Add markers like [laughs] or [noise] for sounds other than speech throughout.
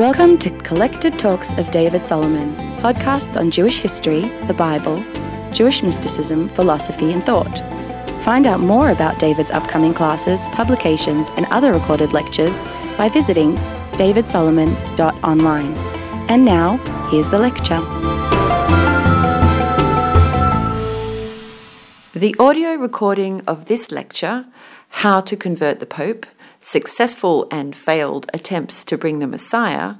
Welcome to Collected Talks of David Solomon, podcasts on Jewish history, the Bible, Jewish mysticism, philosophy, and thought. Find out more about David's upcoming classes, publications, and other recorded lectures by visiting davidsolomon.online. And now, here's the lecture. The audio recording of this lecture, How to Convert the Pope, Successful and Failed Attempts to Bring the Messiah,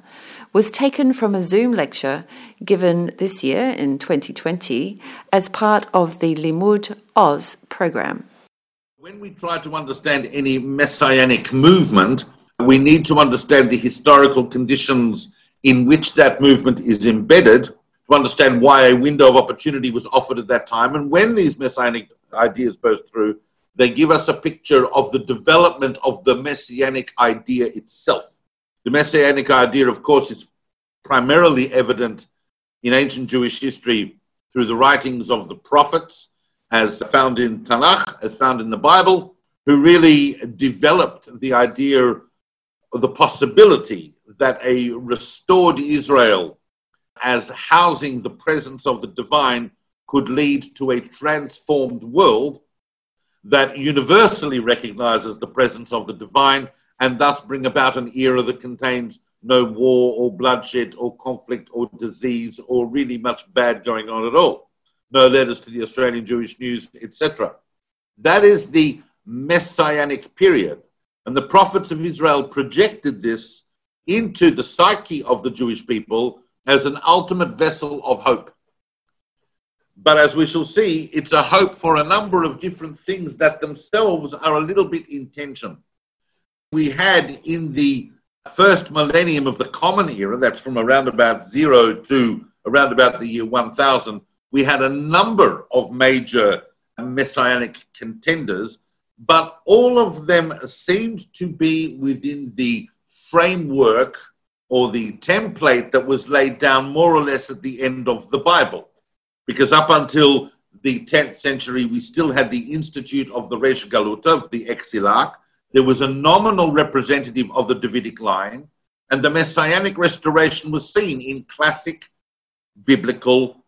was taken from a Zoom lecture given this year in 2020 as part of the Limmud Oz program. When we try to understand any messianic movement, we need to understand the historical conditions in which that movement is embedded to understand why a window of opportunity was offered at that time. And when these messianic ideas burst through, they give us a picture of the development of the messianic idea itself. The messianic idea, of course, is primarily evident in ancient Jewish history through the writings of the prophets, as found in Tanakh, as found in the Bible, who really developed the idea of the possibility that a restored Israel, as housing the presence of the divine, could lead to a transformed world that universally recognizes the presence of the divine and thus bring about an era that contains no war or bloodshed or conflict or disease or really much bad going on at all. No letters to the Australian Jewish News, etc. That is the messianic period. And the prophets of Israel projected this into the psyche of the Jewish people as an ultimate vessel of hope. But as we shall see, it's a hope for a number of different things that themselves are a little bit in tension. We had in the first millennium of the Common Era, that's from around about zero to around about the year 1000, we had a number of major messianic contenders, but all of them seemed to be within the framework or the template that was laid down more or less at the end of the Bible because up until the 10th century, we still had the Institute of the Resh Galuta, the Exilarch. There was a nominal representative of the Davidic line, and the Messianic restoration was seen in classic biblical,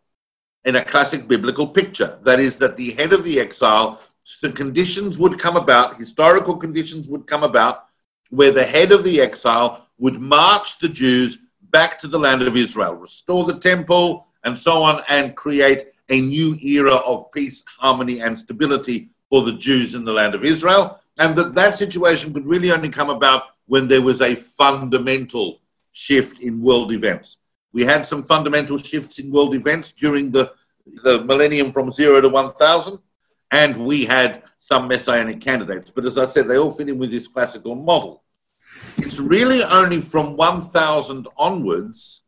in a classic biblical picture. That is, that the head of the exile, the conditions would come about, historical conditions would come about, where the head of the exile would march the Jews back to the land of Israel, restore the temple, and so on, and create a new era of peace, harmony, and stability for the Jews in the land of Israel. And that that situation could really only come about when there was a fundamental shift in world events. We had some fundamental shifts in world events during the, the millennium from zero to 1000, and we had some messianic candidates. But as I said, they all fit in with this classical model. It's really only from 1000 onwards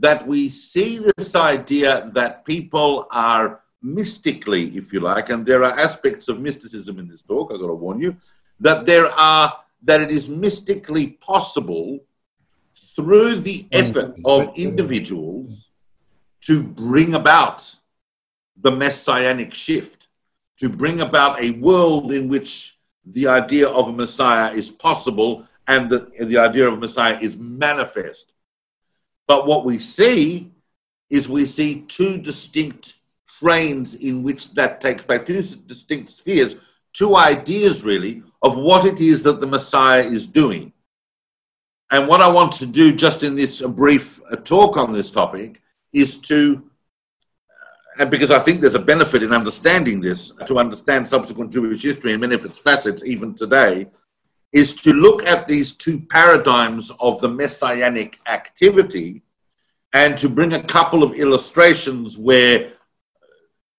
that we see this idea that people are mystically, if you like, and there are aspects of mysticism in this talk, I've got to warn you, that there are, that it is mystically possible through the effort of individuals to bring about the messianic shift, to bring about a world in which the idea of a Messiah is possible and that the idea of a Messiah is manifest. But what we see is we see two distinct trains in which that takes place, two distinct spheres, two ideas really of what it is that the Messiah is doing. And what I want to do just in this brief uh, talk on this topic is to, uh, and because I think there's a benefit in understanding this, to understand subsequent Jewish history and many of its facets even today, is to look at these two paradigms of the messianic activity and to bring a couple of illustrations where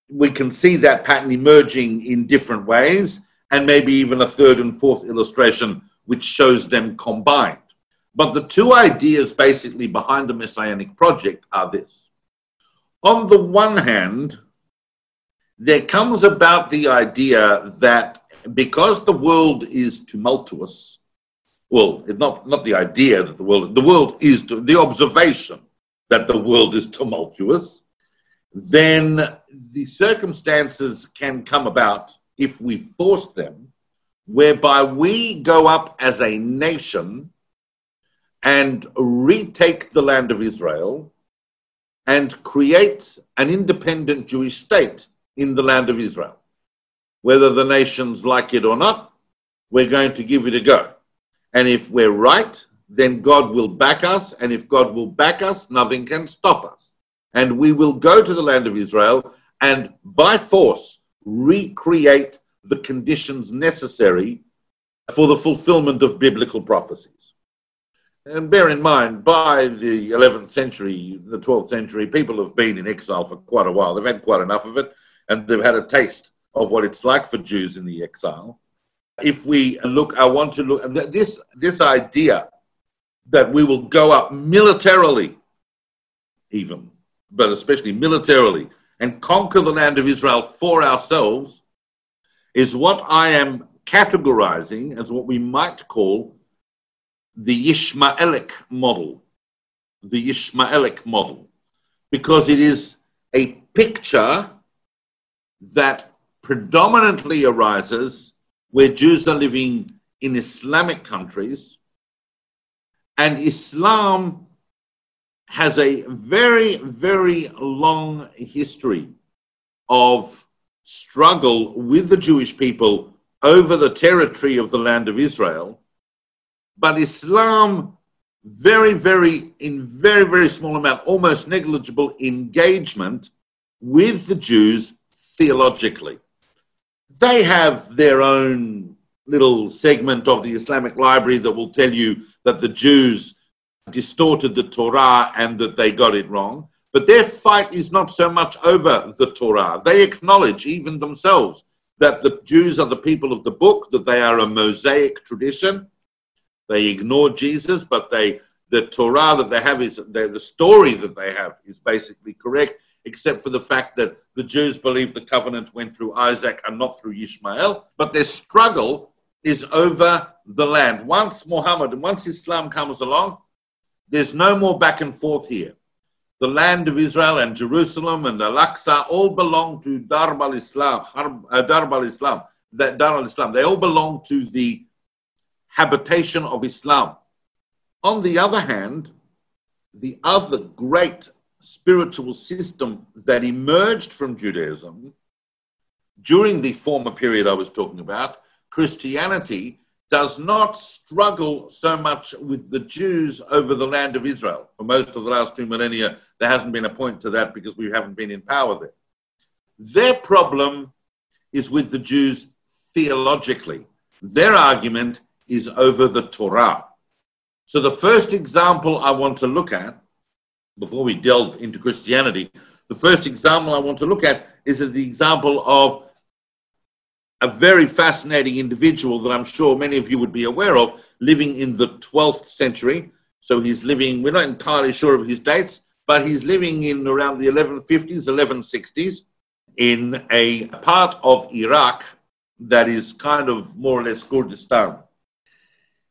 we can see that pattern emerging in different ways, and maybe even a third and fourth illustration which shows them combined. But the two ideas basically behind the Messianic project are this. On the one hand, there comes about the idea that because the world is tumultuous, well, not, not the idea that the world, the world is the observation that the world is tumultuous, then the circumstances can come about if we force them, whereby we go up as a nation and retake the land of Israel and create an independent Jewish state in the land of Israel. Whether the nations like it or not, we're going to give it a go. And if we're right, then God will back us. And if God will back us, nothing can stop us. And we will go to the land of Israel and by force recreate the conditions necessary for the fulfillment of biblical prophecies. And bear in mind, by the 11th century, the 12th century, people have been in exile for quite a while. They've had quite enough of it, and they've had a taste of what it's like for Jews in the exile. If we look, I want to look, this, this idea that we will go up militarily, even, but especially militarily, and conquer the land of Israel for ourselves is what I am categorizing as what we might call the Ishmaelic model. The Ishmaelic model. Because it is a picture that predominantly arises where Jews are living in Islamic countries, and Islam has a very, very long history of struggle with the Jewish people over the territory of the land of Israel. But Islam, very, very, in very, very small amount, almost negligible engagement with the Jews theologically. They have their own little segment of the Islamic library that will tell you that the Jews distorted the Torah and that they got it wrong. But their fight is not so much over the Torah. They acknowledge, even themselves, that the Jews are the people of the book, that they are a Mosaic tradition. They ignore Jesus, but they the Torah that they have is the story that they have is basically correct, except for the fact that the Jews believe the covenant went through Isaac and not through Ishmael. But their struggle is over the land. Once Muhammad and once Islam comes along, there's no more back and forth here. The land of Israel and Jerusalem and Al-Aqsa all belong to Darb al-Islam, uh, Darb al-Islam, Dar al-Islam. They all belong to the habitation of Islam. On the other hand, the other great spiritual system that emerged from Judaism during the former period I was talking about, Christianity, does not struggle so much with the Jews over the land of Israel. For most of the last two millennia, there hasn't been a point to that because we haven't been in power there. Their problem is with the Jews theologically. Their argument is over the Torah. So, the first example I want to look at, before we delve into Christianity, the first example I want to look at is the example of a very fascinating individual that I'm sure many of you would be aware of, living in the 12th century. So he's living, we're not entirely sure of his dates, but he's living in around the 1150s, 1160s, in a part of Iraq that is kind of more or less Kurdistan.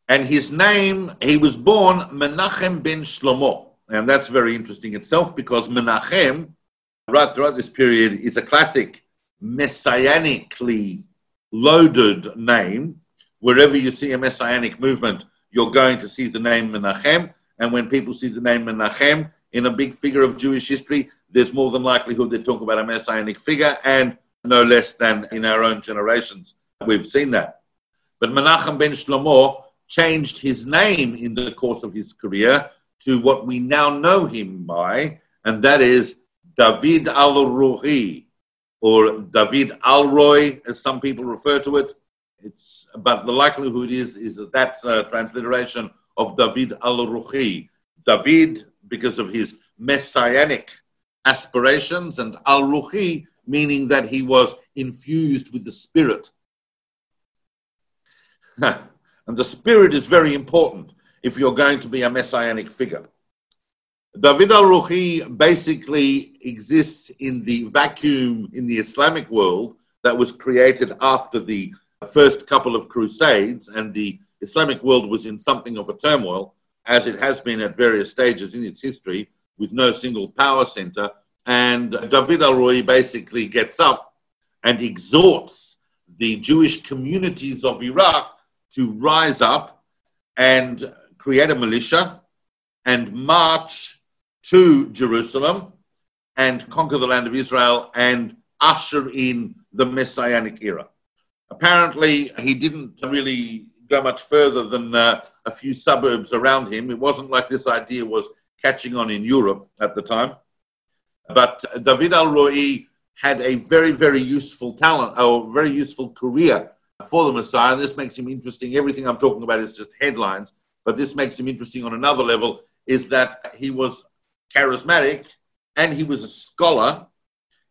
And his name, he was born Menachem ben Shlomo. And that's very interesting itself because Menachem, right throughout this period, is a classic messianically loaded name. Wherever you see a messianic movement, you're going to see the name Menachem. And when people see the name Menachem in a big figure of Jewish history, there's more than likelihood they're talking about a messianic figure, and no less than in our own generations. We've seen that. But Menachem ben Shlomo changed his name in the course of his career to what we now know him by, and that is David al-Ruhi, or David Alroy, as some people refer to it. It's, but the likelihood is, is that that's a uh, transliteration of David al-Ruhi. David, because of his messianic aspirations, and al-Ruhi, meaning that he was infused with the Spirit. [laughs] and the Spirit is very important if you're going to be a messianic figure. David al-Ruhi basically exists in the vacuum in the Islamic world that was created after the first couple of crusades and the Islamic world was in something of a turmoil as it has been at various stages in its history with no single power center and David al-Ruhi basically gets up and exhorts the Jewish communities of Iraq to rise up and create a militia and march to Jerusalem and conquer the land of Israel and usher in the messianic era. Apparently, he didn't really go much further than uh, a few suburbs around him. It wasn't like this idea was catching on in Europe at the time. But David al Roi had a very, very useful talent, or very useful career for the Messiah. And this makes him interesting. Everything I'm talking about is just headlines, but this makes him interesting on another level is that he was charismatic and he was a scholar.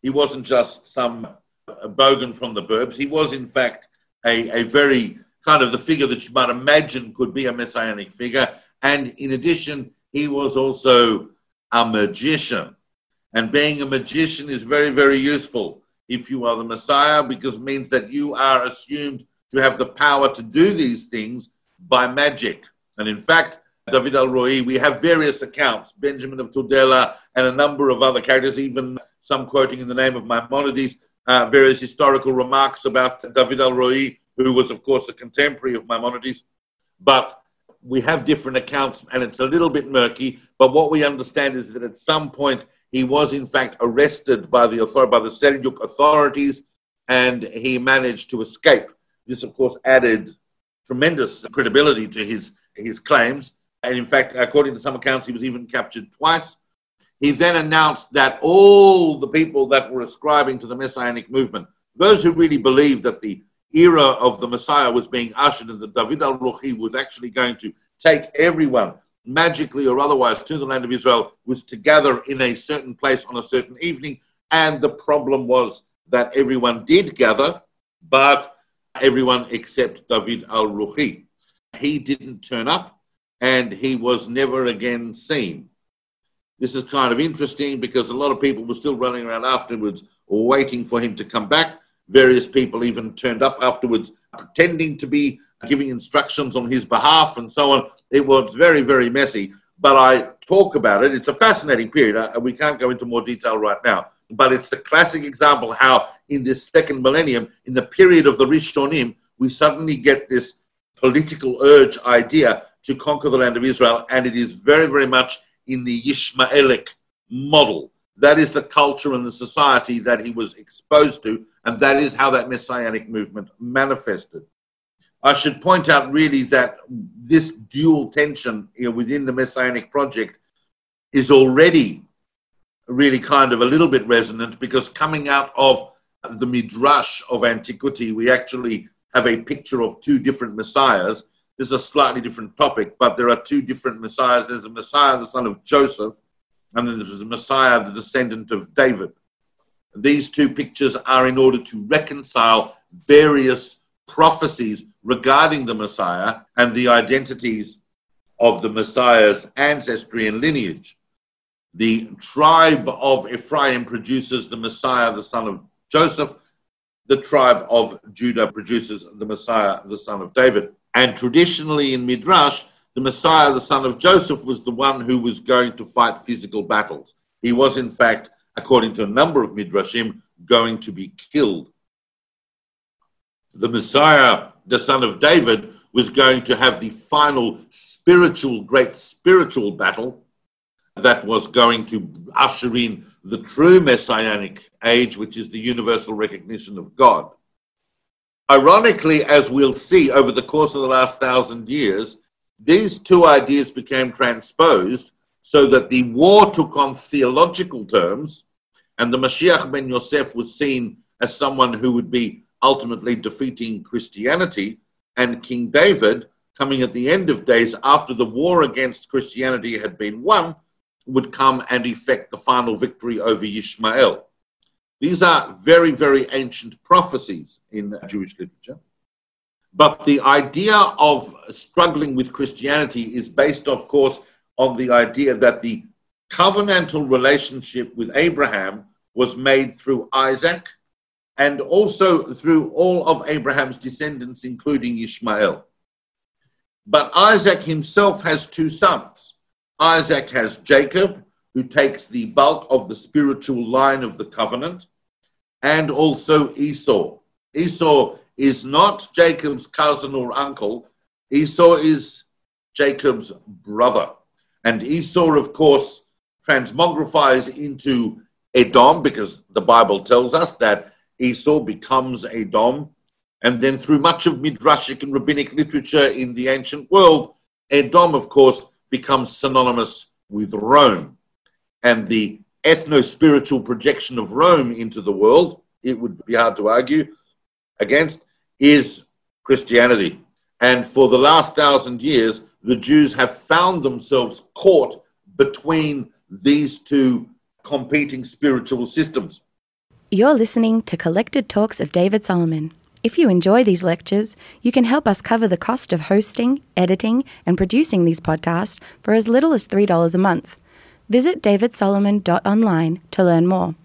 He wasn't just some uh, bogan from the burbs. He was, in fact, a, a very kind of the figure that you might imagine could be a messianic figure. And in addition, he was also a magician. And being a magician is very, very useful if you are the Messiah because it means that you are assumed to have the power to do these things by magic. And in fact, David al Roi, we have various accounts, Benjamin of Tudela and a number of other characters, even some quoting in the name of Maimonides, uh, various historical remarks about David al Roi, who was, of course, a contemporary of Maimonides. But we have different accounts, and it's a little bit murky. But what we understand is that at some point he was, in fact, arrested by the author- by the Seljuk authorities, and he managed to escape. This, of course, added tremendous credibility to his his claims. And in fact, according to some accounts, he was even captured twice. He then announced that all the people that were ascribing to the Messianic movement, those who really believed that the era of the Messiah was being ushered and that David al Ruhi was actually going to take everyone magically or otherwise to the land of Israel was to gather in a certain place on a certain evening. And the problem was that everyone did gather, but everyone except David al Ruhi. He didn't turn up and he was never again seen. This is kind of interesting because a lot of people were still running around afterwards waiting for him to come back. Various people even turned up afterwards pretending to be giving instructions on his behalf and so on. It was very, very messy, but I talk about it. It's a fascinating period. We can't go into more detail right now, but it's the classic example how in this second millennium, in the period of the Rishonim, we suddenly get this political urge idea to conquer the land of Israel, and it is very, very much in the Ishmaelic model. That is the culture and the society that he was exposed to, and that is how that messianic movement manifested. I should point out really that this dual tension within the messianic project is already really kind of a little bit resonant because coming out of the midrash of antiquity, we actually have a picture of two different messiahs this is a slightly different topic, but there are two different messiahs. There's a Messiah, the son of Joseph, and then there's a Messiah, the descendant of David. These two pictures are in order to reconcile various prophecies regarding the Messiah and the identities of the Messiah's ancestry and lineage. The tribe of Ephraim produces the Messiah, the son of Joseph. The tribe of Judah produces the Messiah, the son of David. And traditionally in Midrash, the Messiah, the son of Joseph, was the one who was going to fight physical battles. He was, in fact, according to a number of Midrashim, going to be killed. The Messiah, the son of David, was going to have the final spiritual, great spiritual battle that was going to usher in the true messianic age, which is the universal recognition of God. Ironically, as we'll see over the course of the last thousand years, these two ideas became transposed so that the war took on theological terms, and the Mashiach ben Yosef was seen as someone who would be ultimately defeating Christianity, and King David, coming at the end of days after the war against Christianity had been won, would come and effect the final victory over Ishmael. These are very, very ancient prophecies in Jewish literature. But the idea of struggling with Christianity is based, of course, on the idea that the covenantal relationship with Abraham was made through Isaac and also through all of Abraham's descendants, including Ishmael. But Isaac himself has two sons. Isaac has Jacob, who takes the bulk of the spiritual line of the covenant, and also Esau. Esau is not Jacob's cousin or uncle. Esau is Jacob's brother. And Esau, of course, transmogrifies into Edom because the Bible tells us that Esau becomes Edom. And then through much of Midrashic and rabbinic literature in the ancient world, Edom, of course, becomes synonymous with Rome. And the ethno spiritual projection of Rome into the world, it would be hard to argue against, is Christianity. And for the last thousand years, the Jews have found themselves caught between these two competing spiritual systems. You're listening to Collected Talks of David Solomon. If you enjoy these lectures, you can help us cover the cost of hosting, editing, and producing these podcasts for as little as $3 a month. Visit davidsolomon.online to learn more.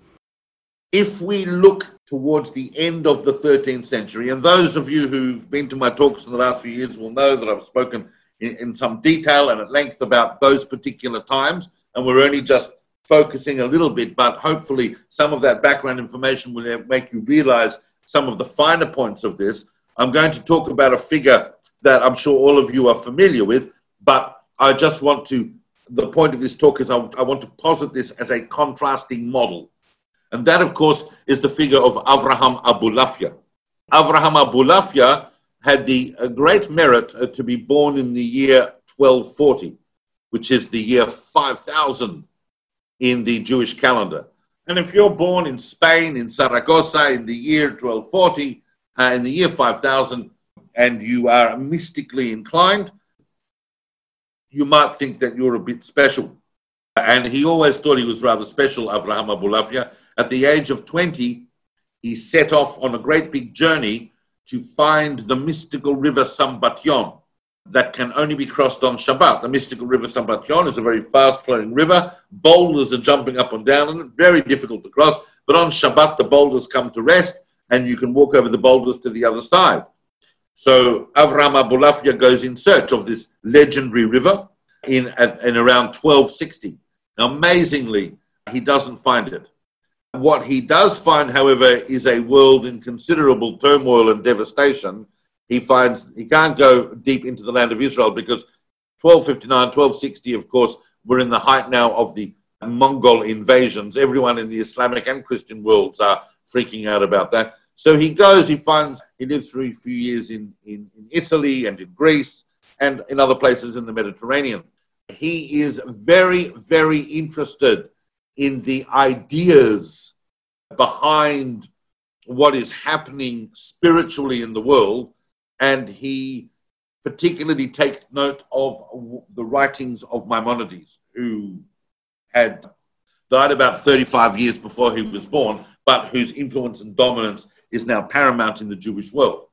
If we look towards the end of the 13th century, and those of you who've been to my talks in the last few years will know that I've spoken in, in some detail and at length about those particular times, and we're only just focusing a little bit, but hopefully some of that background information will make you realize some of the finer points of this. I'm going to talk about a figure that I'm sure all of you are familiar with, but I just want to, the point of this talk is I, I want to posit this as a contrasting model. And that, of course, is the figure of Avraham Abulafia. Avraham Abulafia had the great merit uh, to be born in the year 1240, which is the year 5000 in the Jewish calendar. And if you're born in Spain, in Saragossa, in the year 1240, uh, in the year 5000, and you are mystically inclined, you might think that you're a bit special. And he always thought he was rather special, Avraham Abulafia. At the age of 20, he set off on a great big journey to find the mystical river Sambatyon that can only be crossed on Shabbat. The mystical river Sambatyon is a very fast flowing river. Boulders are jumping up and down, and very difficult to cross. But on Shabbat, the boulders come to rest, and you can walk over the boulders to the other side. So Avram Abulafia goes in search of this legendary river in, in around 1260. Now, amazingly, he doesn't find it. What he does find, however, is a world in considerable turmoil and devastation. He finds he can't go deep into the land of Israel because 1259, 1260, of course, we're in the height now of the Mongol invasions. Everyone in the Islamic and Christian worlds are freaking out about that. So he goes, he finds, he lives for a few years in, in, in Italy and in Greece and in other places in the Mediterranean. He is very, very interested in the ideas behind what is happening spiritually in the world, and he particularly takes note of the writings of Maimonides, who had died about 35 years before he was born, but whose influence and dominance is now paramount in the Jewish world.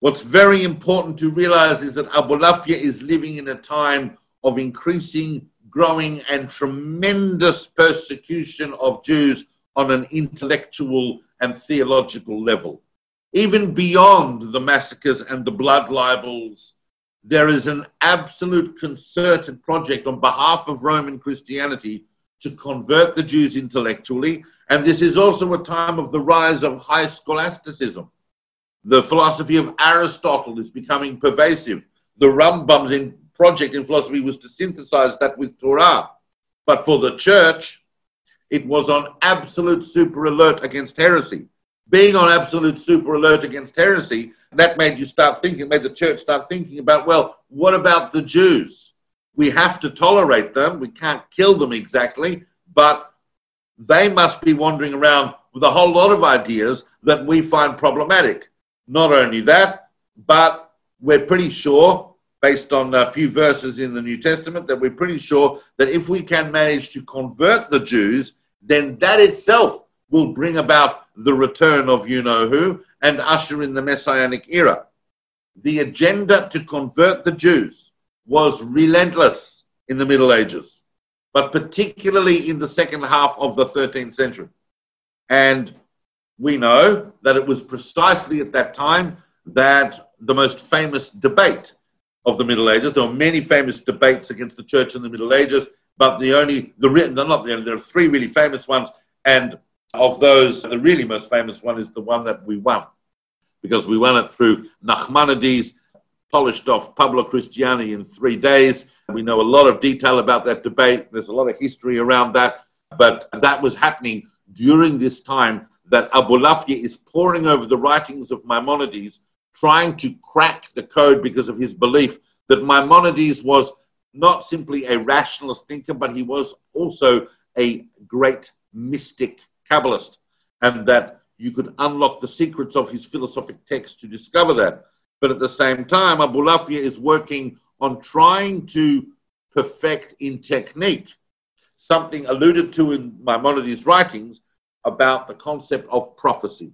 What's very important to realize is that Abulafia is living in a time of increasing growing and tremendous persecution of Jews on an intellectual and theological level. Even beyond the massacres and the blood libels, there is an absolute concerted project on behalf of Roman Christianity to convert the Jews intellectually. And this is also a time of the rise of high scholasticism. The philosophy of Aristotle is becoming pervasive. The Rambam's in project in philosophy was to synthesize that with Torah. But for the church, it was on absolute super alert against heresy. Being on absolute super alert against heresy, that made you start thinking, made the church start thinking about, well, what about the Jews? We have to tolerate them. We can't kill them exactly, but they must be wandering around with a whole lot of ideas that we find problematic. Not only that, but we're pretty sure based on a few verses in the New Testament that we're pretty sure that if we can manage to convert the Jews, then that itself will bring about the return of you know who and usher in the Messianic era. The agenda to convert the Jews was relentless in the Middle Ages, but particularly in the second half of the 13th century. And we know that it was precisely at that time that the most famous debate of the Middle Ages. There were many famous debates against the church in the Middle Ages, but the only, the written, not the only, there are three really famous ones. And of those, the really most famous one is the one that we won, because we won it through Nachmanides' polished off Pablo Cristiani in three days. We know a lot of detail about that debate. There's a lot of history around that. But that was happening during this time that Abulafia is poring over the writings of Maimonides, trying to crack the code because of his belief that Maimonides was not simply a rationalist thinker, but he was also a great mystic Kabbalist, and that you could unlock the secrets of his philosophic text to discover that. But at the same time, Abulafia is working on trying to perfect in technique something alluded to in Maimonides' writings about the concept of prophecy.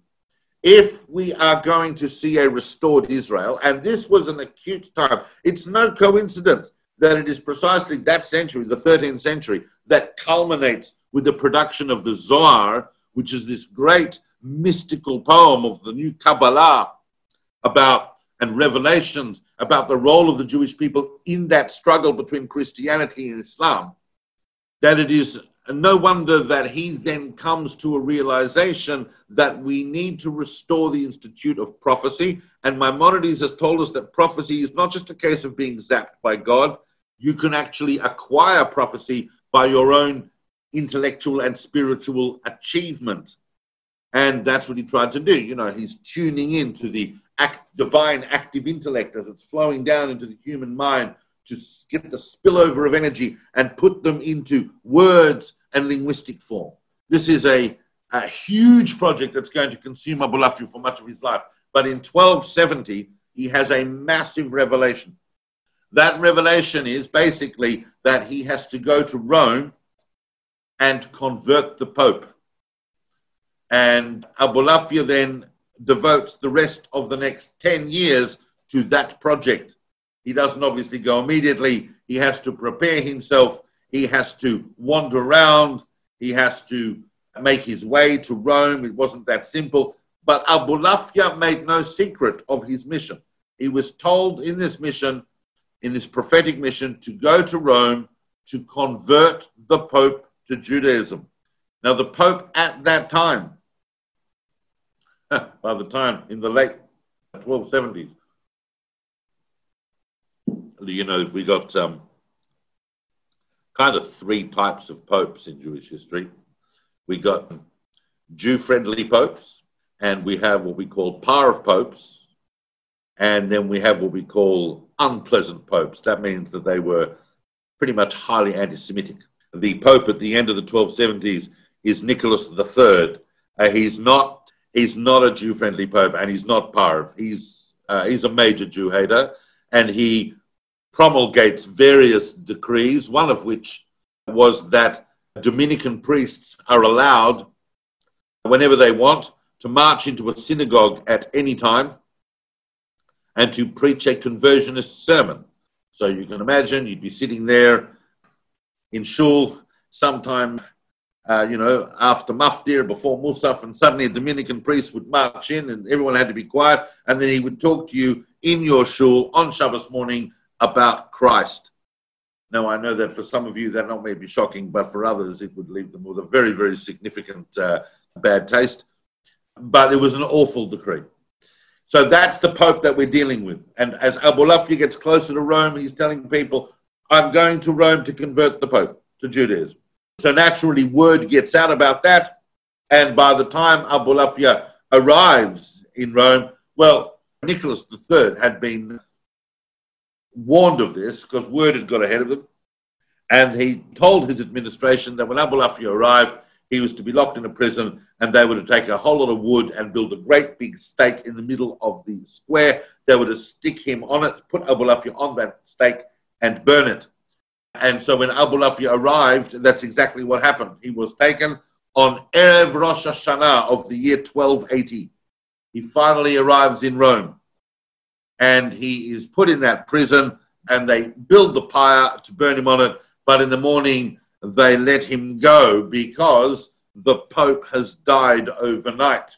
If we are going to see a restored Israel, and this was an acute time, it's no coincidence that it is precisely that century, the 13th century, that culminates with the production of the Zohar, which is this great mystical poem of the new Kabbalah about and revelations about the role of the Jewish people in that struggle between Christianity and Islam, that it is no wonder that he then comes to a realization that we need to restore the institute of prophecy. And Maimonides has told us that prophecy is not just a case of being zapped by God, you can actually acquire prophecy by your own intellectual and spiritual achievement. And that's what he tried to do. You know, he's tuning into the act, divine active intellect as it's flowing down into the human mind to get the spillover of energy and put them into words and linguistic form. This is a, a huge project that's going to consume Abulafia for much of his life. But in 1270, he has a massive revelation. That revelation is basically that he has to go to Rome and convert the Pope. And Abulafia then devotes the rest of the next 10 years to that project. He doesn't obviously go immediately. He has to prepare himself. He has to wander around. He has to make his way to Rome. It wasn't that simple. But Abulafia made no secret of his mission. He was told in this mission, in this prophetic mission, to go to Rome to convert the Pope to Judaism. Now, the Pope at that time [laughs] by the time in the late 1270s. You know, we got um, kind of three types of popes in Jewish history. We got Jew friendly popes, and we have what we call power of popes, and then we have what we call unpleasant popes. That means that they were pretty much highly anti Semitic. The pope at the end of the 1270s is Nicholas III. Uh, he's not he's not a Jew friendly pope and he's not Parve. He's, uh, he's a major Jew hater and he promulgates various decrees, one of which was that Dominican priests are allowed, whenever they want, to march into a synagogue at any time and to preach a conversionist sermon. So you can imagine you'd be sitting there in shul sometime uh, you know, after Maftir, before Musaf, and suddenly a Dominican priest would march in and everyone had to be quiet, and then he would talk to you in your shul on Shabbos morning about Christ. Now, I know that for some of you that not may be shocking, but for others it would leave them with a very, very significant uh, bad taste. But it was an awful decree. So that's the Pope that we're dealing with. And as Abulafia gets closer to Rome, he's telling people, I'm going to Rome to convert the Pope to Judaism. So naturally, word gets out about that. And by the time Abulafia arrives in Rome, well, Nicholas III had been warned of this because word had got ahead of them. And he told his administration that when Abulafia arrived, he was to be locked in a prison and they were to take a whole lot of wood and build a great big stake in the middle of the square. They were to stick him on it, put Abulafia on that stake and burn it. And so when Abulafia arrived, that's exactly what happened. He was taken on Erev Rosh Hashanah of the year 1280. He finally arrives in Rome and he is put in that prison and they build the pyre to burn him on it. But in the morning, they let him go because the Pope has died overnight.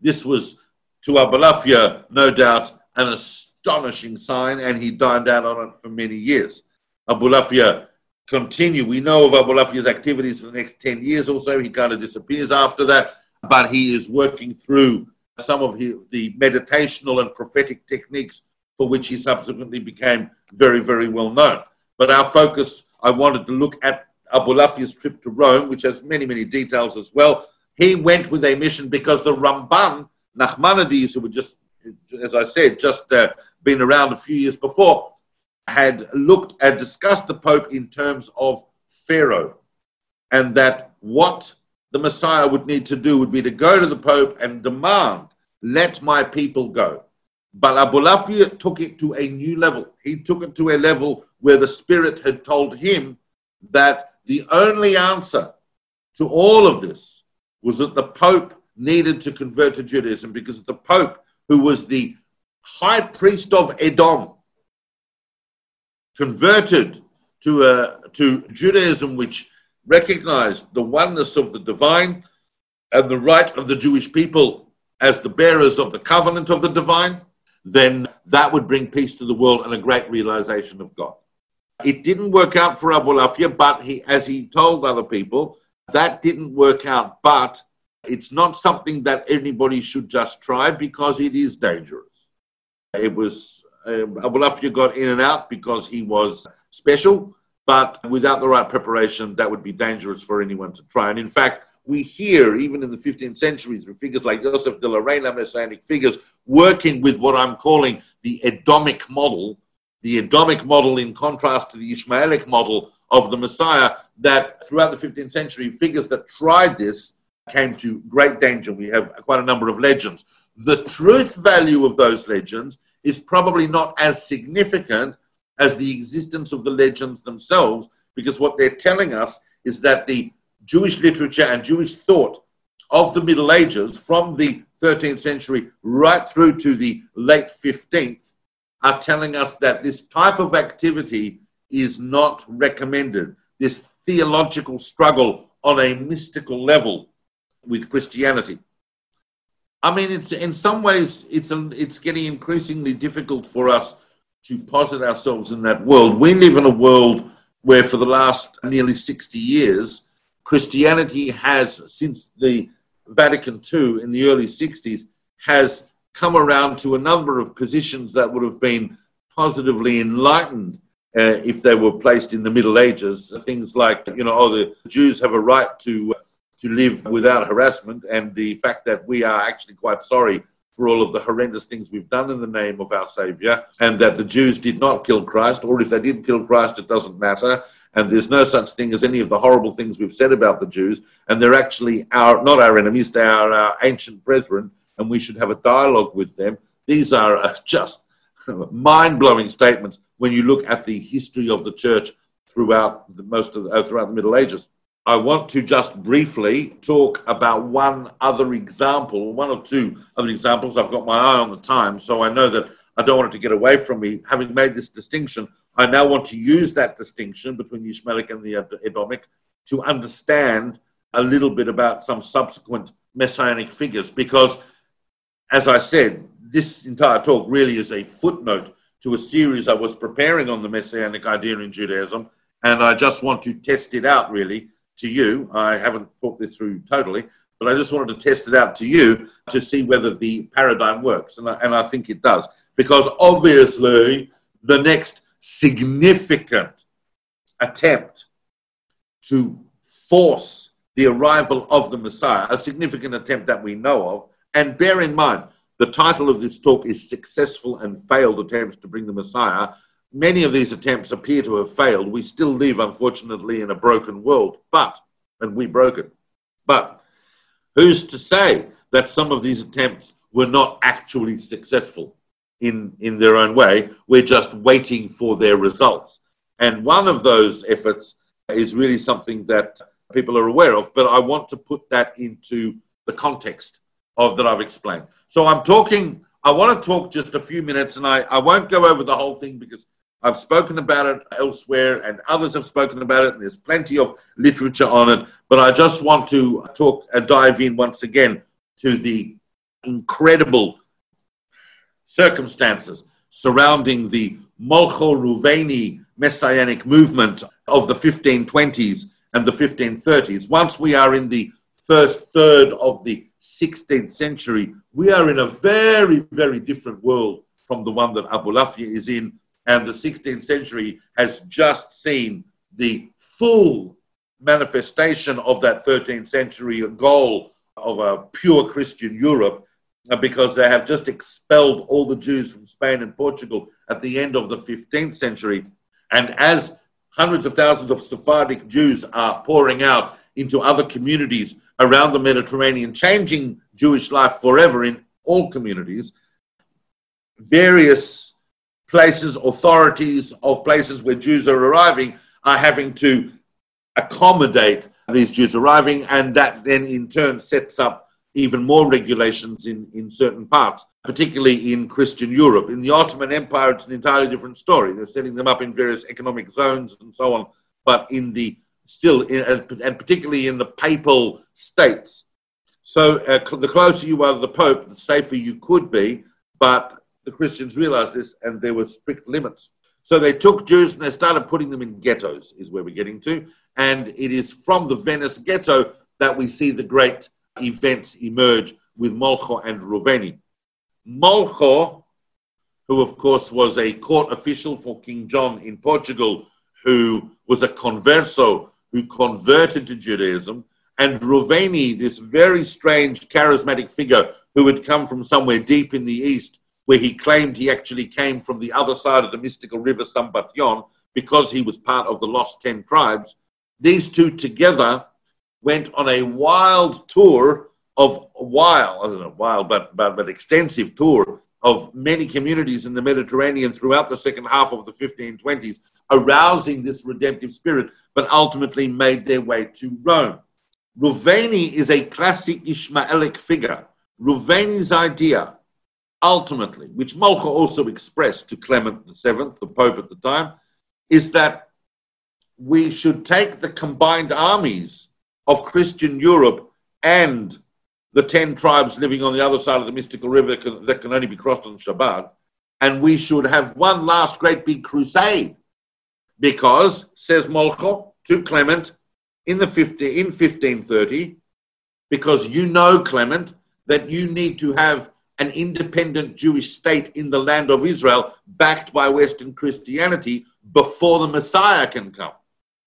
This was to Abulafia, no doubt, an astonishing sign, and he dined out on it for many years. Abulafia continued. We know of Abulafia's activities for the next 10 years or so. He kind of disappears after that, but he is working through some of the meditational and prophetic techniques for which he subsequently became very, very well known. But our focus, I wanted to look at Abulafia's trip to Rome, which has many, many details as well. He went with a mission because the Ramban, Nachmanides, who were just, as I said, just uh, been around a few years before, had looked and discussed the Pope in terms of Pharaoh, and that what the Messiah would need to do would be to go to the Pope and demand, let my people go. But Abulafia took it to a new level. He took it to a level where the Spirit had told him that the only answer to all of this was that the Pope needed to convert to Judaism because the Pope, who was the high priest of Edom, converted to, uh, to Judaism, which recognized the oneness of the divine and the right of the Jewish people as the bearers of the covenant of the divine, then that would bring peace to the world and a great realization of God. It didn't work out for Abulafia, but he, as he told other people, that didn't work out. But it's not something that anybody should just try because it is dangerous. It was uh, Abulafia got in and out because he was special, but without the right preparation, that would be dangerous for anyone to try. And in fact, we hear, even in the 15th century, through figures like Joseph de la Reina, messianic figures, working with what I'm calling the Edomic model, the Edomic model in contrast to the Ishmaelic model of the Messiah, that throughout the 15th century, figures that tried this came to great danger. We have quite a number of legends. The truth value of those legends is probably not as significant as the existence of the legends themselves, because what they're telling us is that the Jewish literature and Jewish thought of the Middle Ages from the 13th century right through to the late 15th are telling us that this type of activity is not recommended. This theological struggle on a mystical level with Christianity. I mean, it's in some ways it's it's getting increasingly difficult for us to posit ourselves in that world. We live in a world where, for the last nearly sixty years, Christianity has, since the Vatican II in the early 60s, has come around to a number of positions that would have been positively enlightened uh, if they were placed in the Middle Ages. Things like, you know, oh, the Jews have a right to to live without harassment, and the fact that we are actually quite sorry for all of the horrendous things we've done in the name of our Savior, and that the Jews did not kill Christ, or if they did kill Christ, it doesn't matter. And there's no such thing as any of the horrible things we've said about the Jews, and they're actually our not our enemies; they are our ancient brethren, and we should have a dialogue with them. These are uh, just mind-blowing statements when you look at the history of the church throughout the, most of the, uh, throughout the Middle Ages. I want to just briefly talk about one other example, one or two other examples. I've got my eye on the time, so I know that I don't want it to get away from me. Having made this distinction, I now want to use that distinction between the Ishmaelic and the Edomic to understand a little bit about some subsequent messianic figures, because, as I said, this entire talk really is a footnote to a series I was preparing on the messianic idea in Judaism, and I just want to test it out really to you. I haven't thought this through totally, but I just wanted to test it out to you to see whether the paradigm works. And I, and I think it does. Because obviously, the next significant attempt to force the arrival of the Messiah, a significant attempt that we know of, and bear in mind, the title of this talk is Successful and Failed Attempts to Bring the Messiah. Many of these attempts appear to have failed. We still live, unfortunately, in a broken world, but, and we broke it. But who's to say that some of these attempts were not actually successful in, in their own way? We're just waiting for their results. And one of those efforts is really something that people are aware of, but I want to put that into the context of that I've explained. So I'm talking, I want to talk just a few minutes, and I, I won't go over the whole thing because I've spoken about it elsewhere, and others have spoken about it, and there's plenty of literature on it. But I just want to talk, uh, dive in once again to the incredible circumstances surrounding the Molcho Ruveni messianic movement of the 1520s and the 1530s. Once we are in the first third of the 16th century, we are in a very, very different world from the one that Abulafia is in, and the 16th century has just seen the full manifestation of that 13th century goal of a pure Christian Europe uh, because they have just expelled all the Jews from Spain and Portugal at the end of the 15th century. And as hundreds of thousands of Sephardic Jews are pouring out into other communities around the Mediterranean, changing Jewish life forever in all communities, various places, authorities of places where Jews are arriving are having to accommodate these Jews arriving, and that then in turn sets up even more regulations in, in certain parts, particularly in Christian Europe. In the Ottoman Empire, it's an entirely different story. They're setting them up in various economic zones and so on, but in the still, in, and particularly in the papal states. So uh, the closer you are to the Pope, the safer you could be, but the Christians realized this and there were strict limits. So they took Jews and they started putting them in ghettos, is where we're getting to. And it is from the Venice ghetto that we see the great events emerge with Molcho and Reuveni. Molcho, who of course was a court official for King John in Portugal, who was a converso who converted to Judaism, and Reuveni, this very strange charismatic figure who had come from somewhere deep in the east, where he claimed he actually came from the other side of the mystical river Sambatyon because he was part of the lost ten tribes. These two together went on a wild tour of wild, I don't know, wild, but, but, but extensive tour of many communities in the Mediterranean throughout the second half of the 1520s, arousing this redemptive spirit, but ultimately made their way to Rome. Reuveni is a classic Ishmaelic figure. Reuveni's idea, ultimately, which Molcho also expressed to Clement VII, the Pope at the time, is that we should take the combined armies of Christian Europe and the 10 tribes living on the other side of the mystical river that can only be crossed on Shabbat. And we should have one last great big crusade. Because, says Molcho to Clement in, the 50, in 1530, because you know, Clement, that you need to have an independent Jewish state in the land of Israel backed by Western Christianity before the Messiah can come.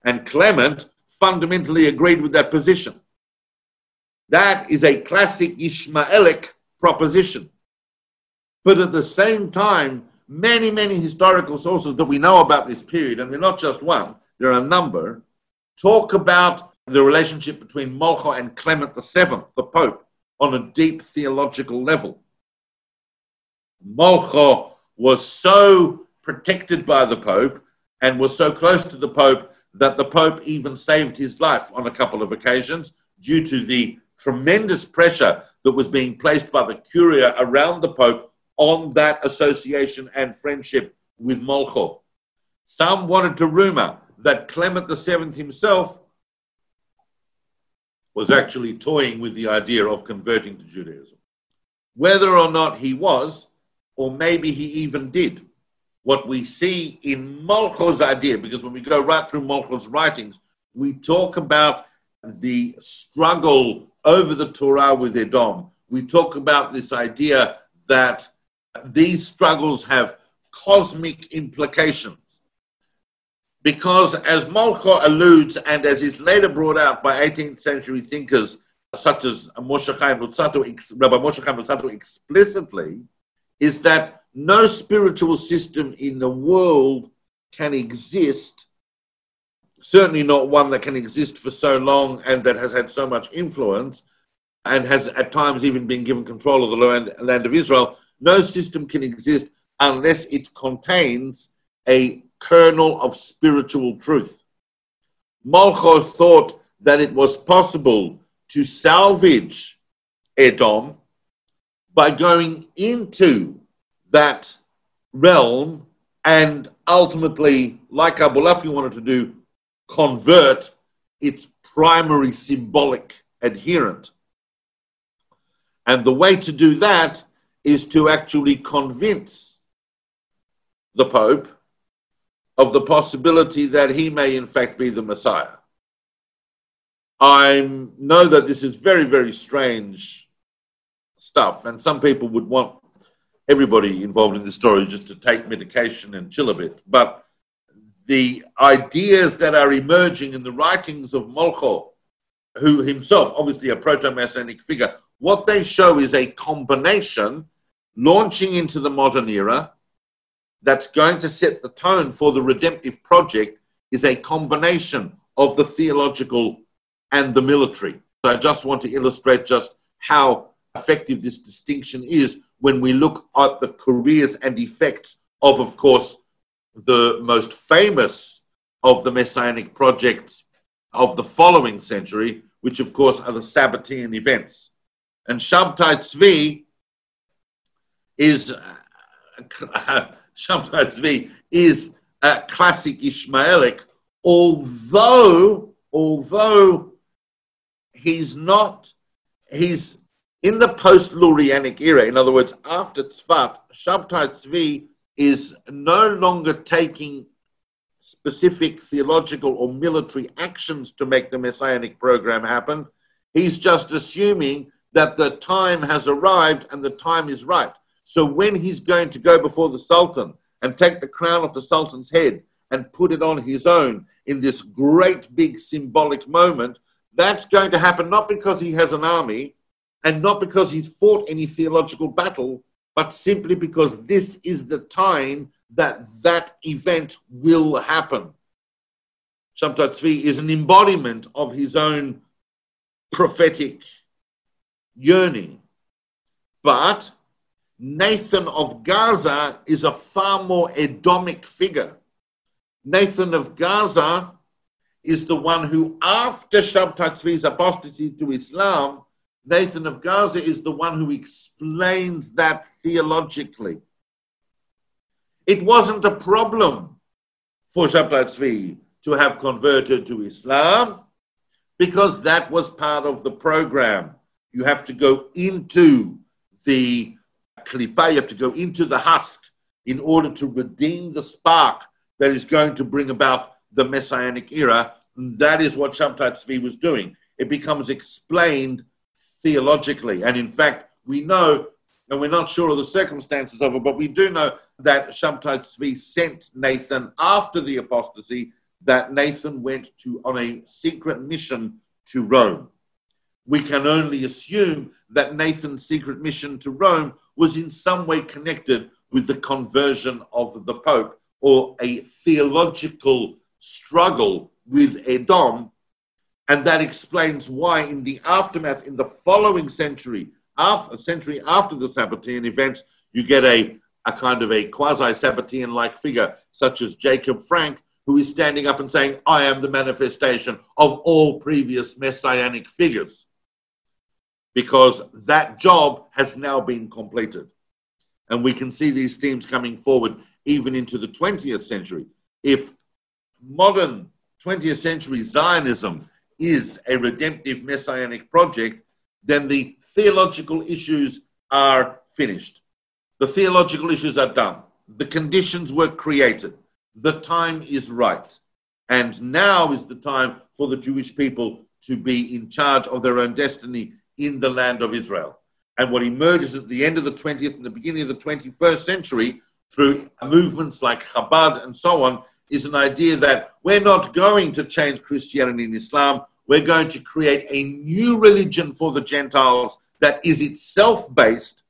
And Clement fundamentally agreed with that position. That is a classic Ishmaelic proposition. But at the same time, many, many historical sources that we know about this period, and they're not just one, there are a number, talk about the relationship between Molcho and Clement VII, the Pope, on a deep theological level. Molcho was so protected by the Pope and was so close to the Pope that the Pope even saved his life on a couple of occasions due to the tremendous pressure that was being placed by the Curia around the Pope on that association and friendship with Molcho. Some wanted to rumor that Clement VII himself was actually toying with the idea of converting to Judaism. Whether or not he was, or maybe he even did, what we see in Molcho's idea, because when we go right through Molcho's writings, we talk about the struggle over the Torah with Edom. We talk about this idea that these struggles have cosmic implications. Because as Molcho alludes, and as is later brought out by 18th century thinkers such as Moshe Chaim Luzzatto, Rabbi Moshe Chaim Luzzatto explicitly, is that no spiritual system in the world can exist, certainly not one that can exist for so long and that has had so much influence and has at times even been given control of the land of Israel. No system can exist unless it contains a kernel of spiritual truth. Molcho thought that it was possible to salvage Edom by going into that realm and ultimately, like Abulafia wanted to do, convert its primary symbolic adherent. And the way to do that is to actually convince the Pope of the possibility that he may, in fact, be the Messiah. I know that this is very, very strange stuff, and some people would want everybody involved in the story just to take medication and chill a bit. But the ideas that are emerging in the writings of Molcho, who himself, obviously a proto messianic figure, what they show is a combination launching into the modern era that's going to set the tone for the redemptive project is a combination of the theological and the military. So I just want to illustrate just how effective this distinction is when we look at the careers and effects of, of course, the most famous of the messianic projects of the following century, which of course are the Sabbatean events. And Shabtai Tzvi is [laughs] Shabtai Tzvi is a classic Ishmaelic, although although he's not he's in the post-Lurianic era, in other words, after Tzfat, Shabtai Tzvi is no longer taking specific theological or military actions to make the messianic program happen. He's just assuming that the time has arrived and the time is right. So when he's going to go before the Sultan and take the crown off the Sultan's head and put it on his own in this great big symbolic moment, that's going to happen not because he has an army and not because he's fought any theological battle, but simply because this is the time that that event will happen. Shabtai Tzvi is an embodiment of his own prophetic yearning. But Nathan of Gaza is a far more Edomic figure. Nathan of Gaza is the one who, after Shabtai Tzvi's apostasy to Islam, Nathan of Gaza is the one who explains that theologically. It wasn't a problem for Shabtai Tzvi to have converted to Islam because that was part of the program. You have to go into the klipa, you have to go into the husk in order to redeem the spark that is going to bring about the messianic era. That is what Shabtai Tzvi was doing. It becomes explained theologically. And in fact, we know, and we're not sure of the circumstances of it, but we do know that Shabtai Tzvi sent Nathan after the apostasy, that Nathan went to on a secret mission to Rome. We can only assume that Nathan's secret mission to Rome was in some way connected with the conversion of the Pope or a theological struggle with Edom and that explains why, in the aftermath, in the following century, a century after the Sabbatean events, you get a, a kind of a quasi Sabbatean like figure, such as Jacob Frank, who is standing up and saying, I am the manifestation of all previous messianic figures. Because that job has now been completed. And we can see these themes coming forward even into the 20th century. If modern 20th century Zionism is a redemptive messianic project, then the theological issues are finished. The theological issues are done. The conditions were created. The time is right. And now is the time for the Jewish people to be in charge of their own destiny in the land of Israel. And what emerges at the end of the 20th and the beginning of the 21st century through movements like Chabad and so on is an idea that we're not going to change Christianity and Islam we're going to create a new religion for the Gentiles that is itself based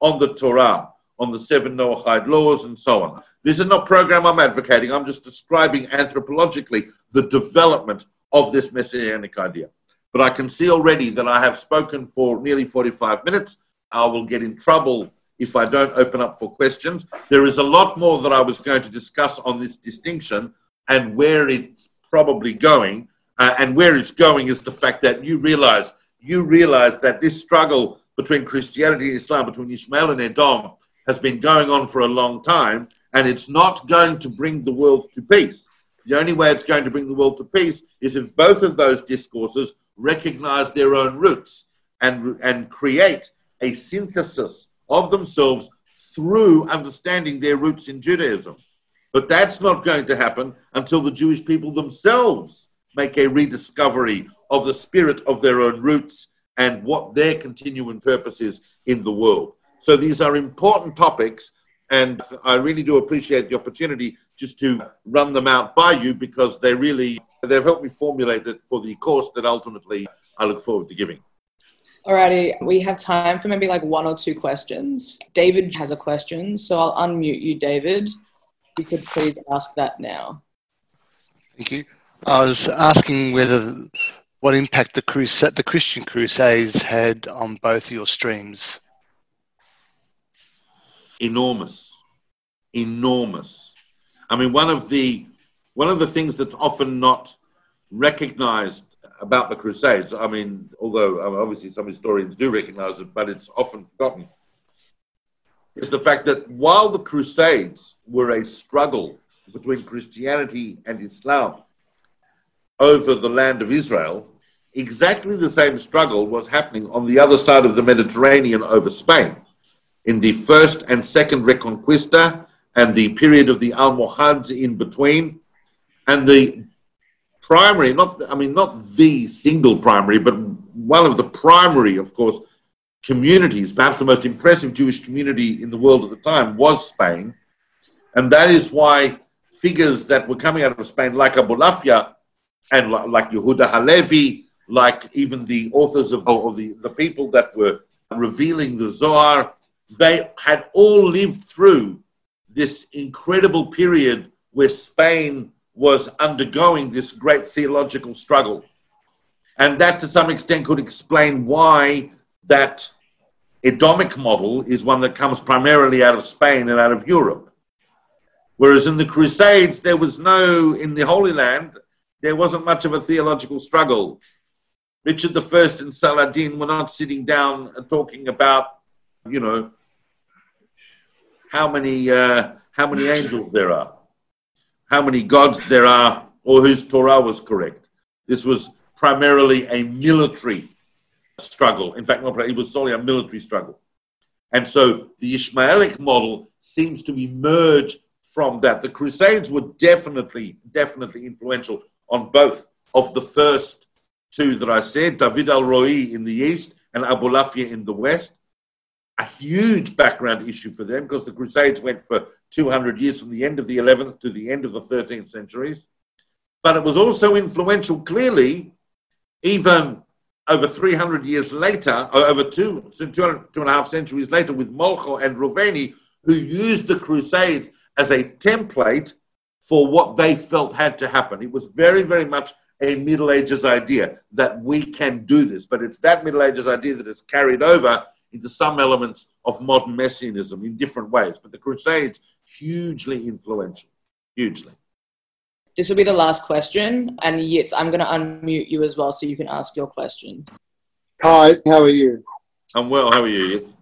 on the Torah, on the seven Noahide laws, and so on. This is not a program I'm advocating. I'm just describing anthropologically the development of this messianic idea. But I can see already that I have spoken for nearly 45 minutes. I will get in trouble if I don't open up for questions. There is a lot more that I was going to discuss on this distinction and where it's probably going. Uh, and where it's going is the fact that you realize you realize that this struggle between Christianity and Islam, between Ishmael and Edom, has been going on for a long time, and it's not going to bring the world to peace. The only way it's going to bring the world to peace is if both of those discourses recognize their own roots and, and create a synthesis of themselves through understanding their roots in Judaism. But that's not going to happen until the Jewish people themselves make a rediscovery of the spirit of their own roots and what their continuing purpose is in the world. So these are important topics, and I really do appreciate the opportunity just to run them out by you because they really they've helped me formulate it for the course that ultimately I look forward to giving. Alrighty, we have time for maybe like one or two questions. David has a question, so I'll unmute you, David. You could please ask that now. Thank you. I was asking whether what impact the crusade, the Christian Crusades had on both your streams. Enormous, enormous. I mean, one of the one of the things that's often not recognized about the Crusades, I mean, although um, obviously some historians do recognize it, but it's often forgotten, is the fact that while the Crusades were a struggle between Christianity and Islam over the land of Israel, exactly the same struggle was happening on the other side of the Mediterranean over Spain. In the first and second Reconquista and the period of the Almohads in between, and the primary, not I mean not the single primary, but one of the primary, of course, communities, perhaps the most impressive Jewish community in the world at the time was Spain, and that is why figures that were coming out of Spain, like Abulafia and like Yehuda Halevi, like even the authors of or the, the people that were revealing the Zohar, they had all lived through this incredible period where Spain was undergoing this great theological struggle. And that to some extent could explain why that Edomic model is one that comes primarily out of Spain and out of Europe. Whereas in the Crusades, there was no, in the Holy Land, there wasn't much of a theological struggle. Richard I and Saladin were not sitting down and talking about, you know, how many uh, how many angels there are how many gods there are or whose Torah was correct. This was primarily a military struggle. In fact, it was solely a military struggle. And so the Ishmaelic model seems to emerge from that. The Crusades were definitely, definitely influential on both of the first two that I said, David al-Roi in the east and Abulafia in the west. A huge background issue for them because the Crusades went for 200 years from the end of the 11th to the end of the 13th centuries. But it was also influential, clearly, even over 300 years later, over two, two, and a half centuries later, with Molcho and Reuveni, who used the Crusades as a template for what they felt had to happen. It was very, very much a Middle Ages idea that we can do this, but it's that Middle Ages idea that is carried over into some elements of modern messianism in different ways. But the Crusades hugely influential, hugely. This will be the last question, and Yitz, I'm going to unmute you as well so you can ask your question. Hi, how are you? I'm well. How are you, Yitz?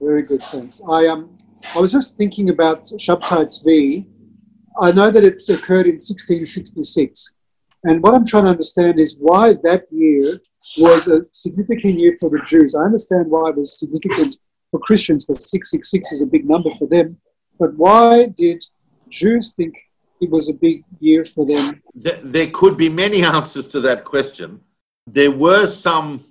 Very good, thanks. I um, I was just thinking about Shabtai Tzvi. I know that it occurred in 1666, and what I'm trying to understand is why that year was a significant year for the Jews. I understand why it was significant for Christians, because 666 is a big number for them. But why did Jews think it was a big year for them? There could be many [laughs] answers to that question. There were some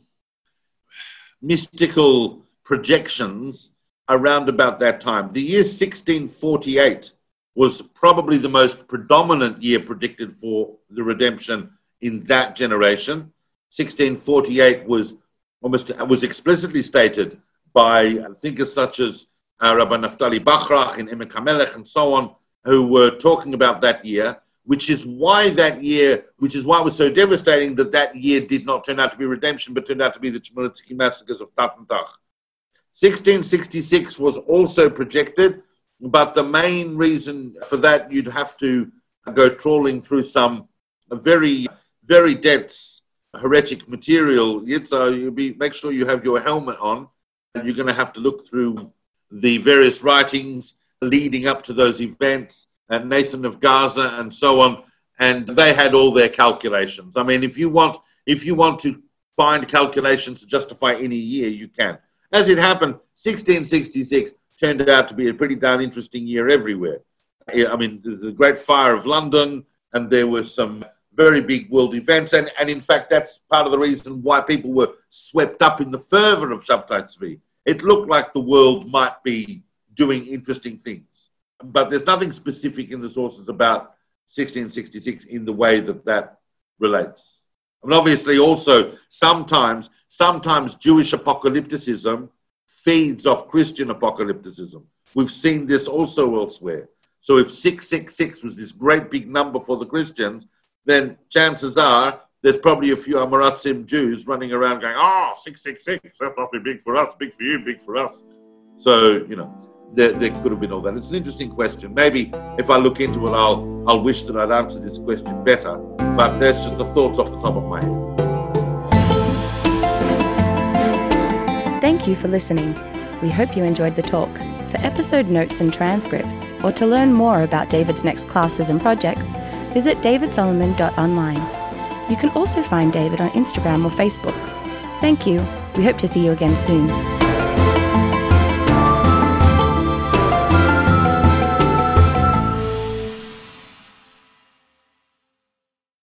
mystical projections around about that time. The year 1648 was probably the most predominant year predicted for the redemption in that generation. 1648 was almost was explicitly stated by thinkers such as uh, Rabbi Naftali Bachrach and Emek HaMelech and so on, who were talking about that year, which is why that year, which is why it was so devastating that that year did not turn out to be redemption, but turned out to be the Chmielnicki massacres of Tach. 1666 was also projected, but the main reason for that, you'd have to go trawling through some very, very dense heretic material. So you be make sure you have your helmet on, and you're going to have to look through the various writings leading up to those events, and Nathan of Gaza and so on, and they had all their calculations. I mean, if you want, if you want to find calculations to justify any year, you can. As it happened, 1666 turned out to be a pretty darn interesting year everywhere. I mean, the Great Fire of London, and there were some very big world events, and, and in fact, that's part of the reason why people were swept up in the fervor of Shabtai it looked like the world might be doing interesting things. But there's nothing specific in the sources about 1666 in the way that that relates. And obviously, also sometimes, sometimes Jewish apocalypticism feeds off Christian apocalypticism. We've seen this also elsewhere. So if 666 was this great big number for the Christians, then chances are there's probably a few Amaratzim Jews running around going, ah, oh, 666, that must be big for us, big for you, big for us. So, you know, there, there could have been all that. It's an interesting question. Maybe if I look into it, I'll, I'll wish that I'd answered this question better. But that's just the thoughts off the top of my head. Thank you for listening. We hope you enjoyed the talk. For episode notes and transcripts, or to learn more about David's next classes and projects, visit davidsolomon.online. You can also find David on Instagram or Facebook. Thank you. We hope to see you again soon.